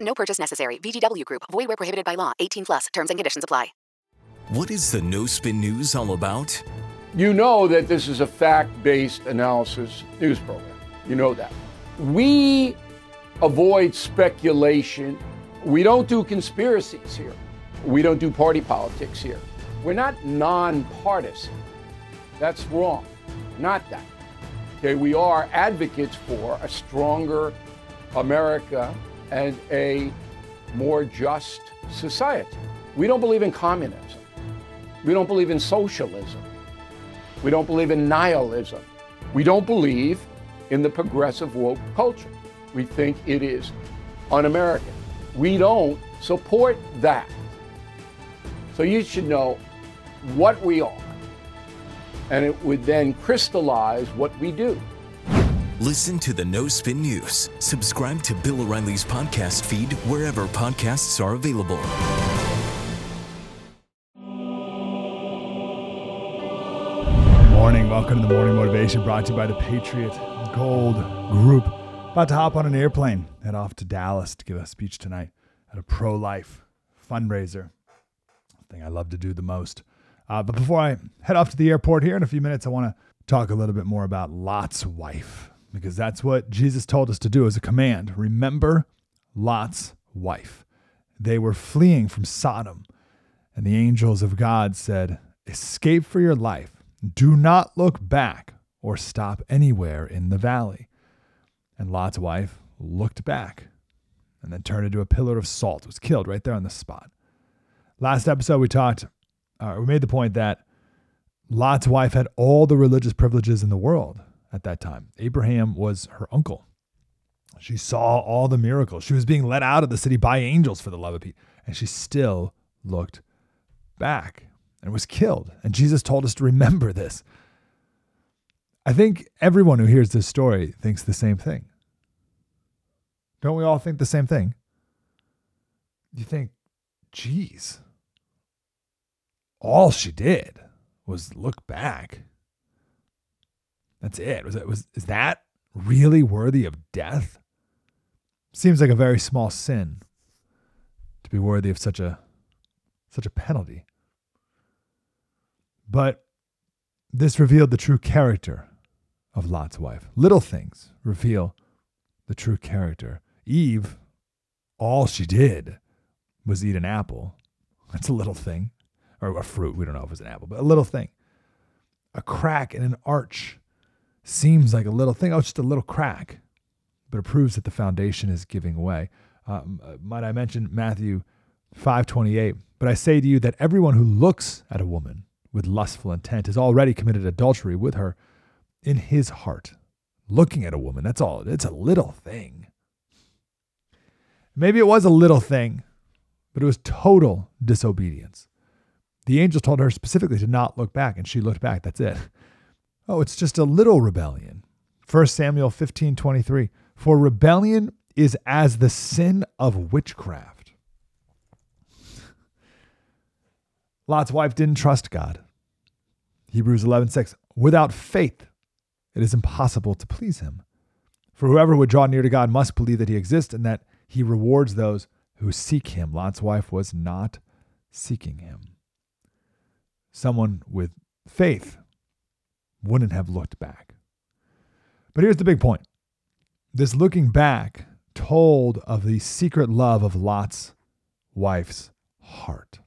No purchase necessary. VGW Group. Void where prohibited by law. 18 plus. Terms and conditions apply. What is the No Spin News all about? You know that this is a fact based analysis news program. You know that. We avoid speculation. We don't do conspiracies here. We don't do party politics here. We're not nonpartisan. That's wrong. Not that. Okay, we are advocates for a stronger America and a more just society. We don't believe in communism. We don't believe in socialism. We don't believe in nihilism. We don't believe in the progressive woke culture. We think it is un American. We don't support that. So you should know what we are, and it would then crystallize what we do. Listen to the No Spin News. Subscribe to Bill O'Reilly's podcast feed wherever podcasts are available. Morning, welcome to the Morning Motivation brought to you by the Patriot Gold Group. About to hop on an airplane, head off to Dallas to give a speech tonight at a pro life fundraiser. Thing I love to do the most. Uh, but before I head off to the airport here in a few minutes, I want to talk a little bit more about Lot's wife because that's what Jesus told us to do as a command. Remember Lot's wife. They were fleeing from Sodom, and the angels of God said, Escape for your life. Do not look back or stop anywhere in the valley. And Lot's wife looked back and then turned into a pillar of salt, was killed right there on the spot. Last episode, we talked, uh, we made the point that Lot's wife had all the religious privileges in the world at that time. Abraham was her uncle. She saw all the miracles. She was being let out of the city by angels for the love of Pete, and she still looked back and was killed. And Jesus told us to remember this. I think everyone who hears this story thinks the same thing. Don't we all think the same thing? You think, geez, all she did was look back. That's it. Was it was is that really worthy of death? Seems like a very small sin to be worthy of such a such a penalty. But this revealed the true character of Lot's wife. Little things reveal the true character. Eve, all she did was eat an apple. That's a little thing. Or a fruit. We don't know if it was an apple, but a little thing. A crack in an arch seems like a little thing. Oh, just a little crack. But it proves that the foundation is giving way. Um, uh, might I mention Matthew 5:28? But I say to you that everyone who looks at a woman with lustful intent has already committed adultery with her in his heart. Looking at a woman, that's all. It's a little thing. Maybe it was a little thing, but it was total disobedience. The angel told her specifically to not look back, and she looked back. That's it. Oh, it's just a little rebellion. 1 Samuel 15 23. For rebellion is as the sin of witchcraft. Lot's wife didn't trust God. Hebrews 11 6. Without faith, it is impossible to please him. For whoever would draw near to God must believe that he exists and that he rewards those who seek him. Lot's wife was not seeking him. Someone with faith wouldn't have looked back. But here's the big point this looking back told of the secret love of Lot's wife's heart.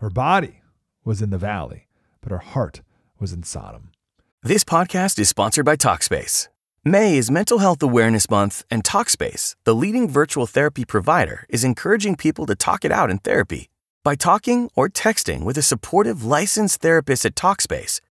Her body was in the valley, but her heart was in Sodom. This podcast is sponsored by Talkspace. May is Mental Health Awareness Month, and Talkspace, the leading virtual therapy provider, is encouraging people to talk it out in therapy. By talking or texting with a supportive licensed therapist at Talkspace,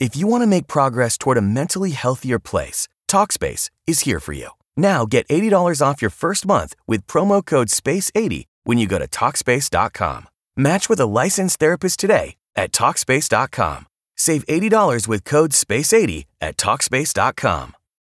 If you want to make progress toward a mentally healthier place, TalkSpace is here for you. Now get $80 off your first month with promo code SPACE80 when you go to TalkSpace.com. Match with a licensed therapist today at TalkSpace.com. Save $80 with code SPACE80 at TalkSpace.com.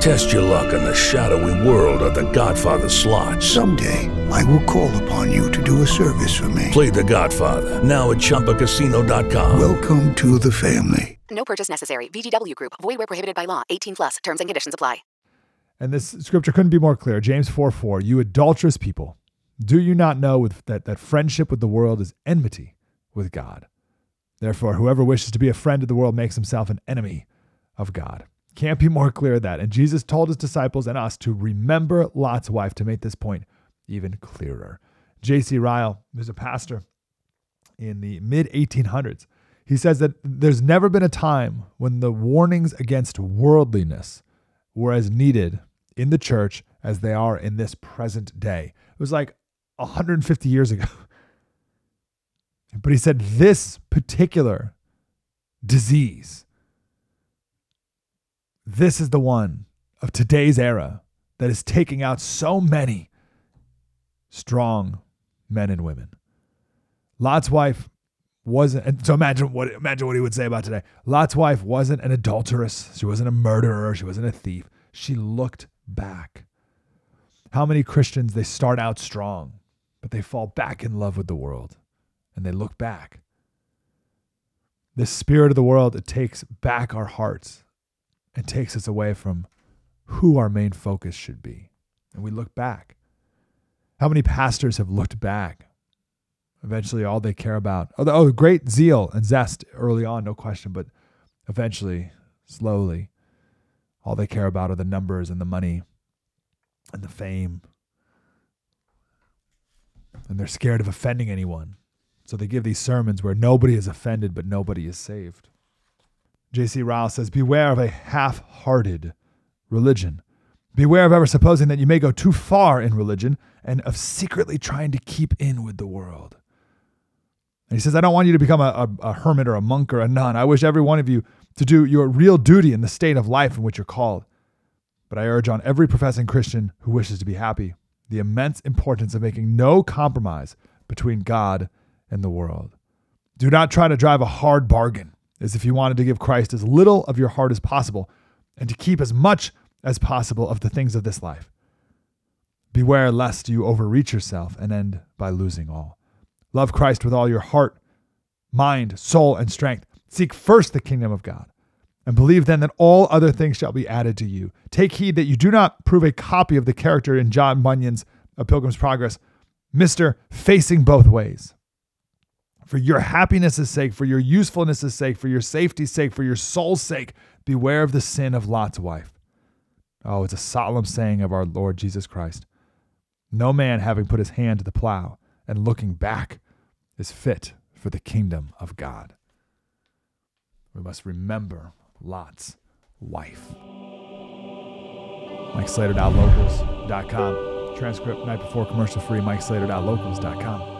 Test your luck in the shadowy world of The Godfather slot. Someday, I will call upon you to do a service for me. Play The Godfather now at ChumbaCasino.com. Welcome to the family. No purchase necessary. VGW Group. Void were prohibited by law. 18 plus. Terms and conditions apply. And this scripture couldn't be more clear. James 4 4, you adulterous people, do you not know that, that friendship with the world is enmity with God? Therefore, whoever wishes to be a friend of the world makes himself an enemy of God. Can't be more clear that. And Jesus told his disciples and us to remember Lot's wife to make this point even clearer. J.C. Ryle, who's a pastor in the mid 1800s, he says that there's never been a time when the warnings against worldliness were as needed in the church as they are in this present day. It was like 150 years ago. But he said this particular disease, this is the one of today's era that is taking out so many strong men and women. Lot's wife wasn't and so imagine what imagine what he would say about today. Lot's wife wasn't an adulteress, she wasn't a murderer, she wasn't a thief. She looked back. How many Christians they start out strong, but they fall back in love with the world and they look back. The spirit of the world it takes back our hearts and takes us away from who our main focus should be. And we look back. How many pastors have looked back? Eventually, all they care about, oh, oh, great zeal and zest early on, no question, but eventually, slowly, all they care about are the numbers and the money and the fame. And they're scared of offending anyone. So they give these sermons where nobody is offended, but nobody is saved. J.C. Ryle says, Beware of a half hearted religion. Beware of ever supposing that you may go too far in religion and of secretly trying to keep in with the world. And he says, I don't want you to become a, a, a hermit or a monk or a nun. I wish every one of you to do your real duty in the state of life in which you're called. But I urge on every professing Christian who wishes to be happy the immense importance of making no compromise between God and the world. Do not try to drive a hard bargain as if you wanted to give Christ as little of your heart as possible and to keep as much as possible of the things of this life. Beware lest you overreach yourself and end by losing all. Love Christ with all your heart, mind, soul, and strength. Seek first the kingdom of God, and believe then that all other things shall be added to you. Take heed that you do not prove a copy of the character in John Bunyan's A Pilgrim's Progress, Mr. Facing Both Ways. For your happiness' sake, for your usefulness' sake, for your safety's sake, for your soul's sake, beware of the sin of Lot's wife. Oh, it's a solemn saying of our Lord Jesus Christ. No man having put his hand to the plow and looking back is fit for the kingdom of God. We must remember Lot's wife. MikeSlater.locals.com. Transcript night before commercial free, MikeSlater.locals.com.